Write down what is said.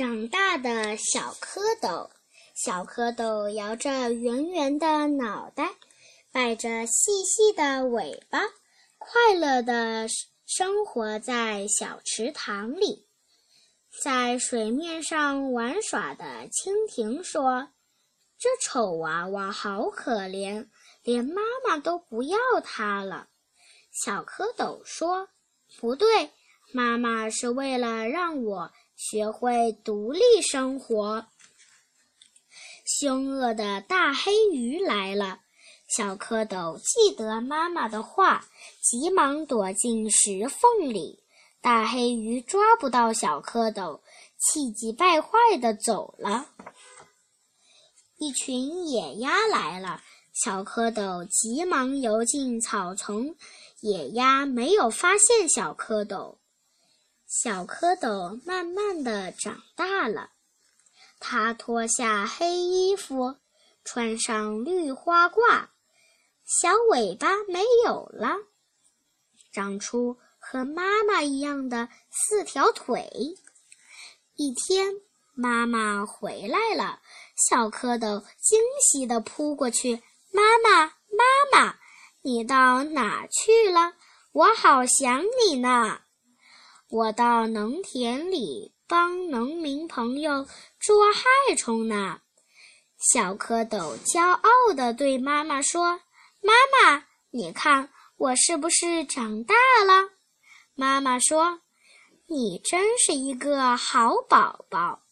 长大的小蝌蚪，小蝌蚪摇着圆圆的脑袋，摆着细细的尾巴，快乐地生活在小池塘里。在水面上玩耍的蜻蜓说：“这丑娃娃好可怜，连妈妈都不要它了。”小蝌蚪说：“不对，妈妈是为了让我。”学会独立生活。凶恶的大黑鱼来了，小蝌蚪记得妈妈的话，急忙躲进石缝里。大黑鱼抓不到小蝌蚪，气急败坏的走了。一群野鸭来了，小蝌蚪急忙游进草丛，野鸭没有发现小蝌蚪。小蝌蚪慢慢的长大了，它脱下黑衣服，穿上绿花褂，小尾巴没有了，长出和妈妈一样的四条腿。一天，妈妈回来了，小蝌蚪惊喜地扑过去：“妈妈，妈妈，你到哪去了？我好想你呢。”我到农田里帮农民朋友捉害虫呢。小蝌蚪骄傲地对妈妈说：“妈妈，你看我是不是长大了？”妈妈说：“你真是一个好宝宝。”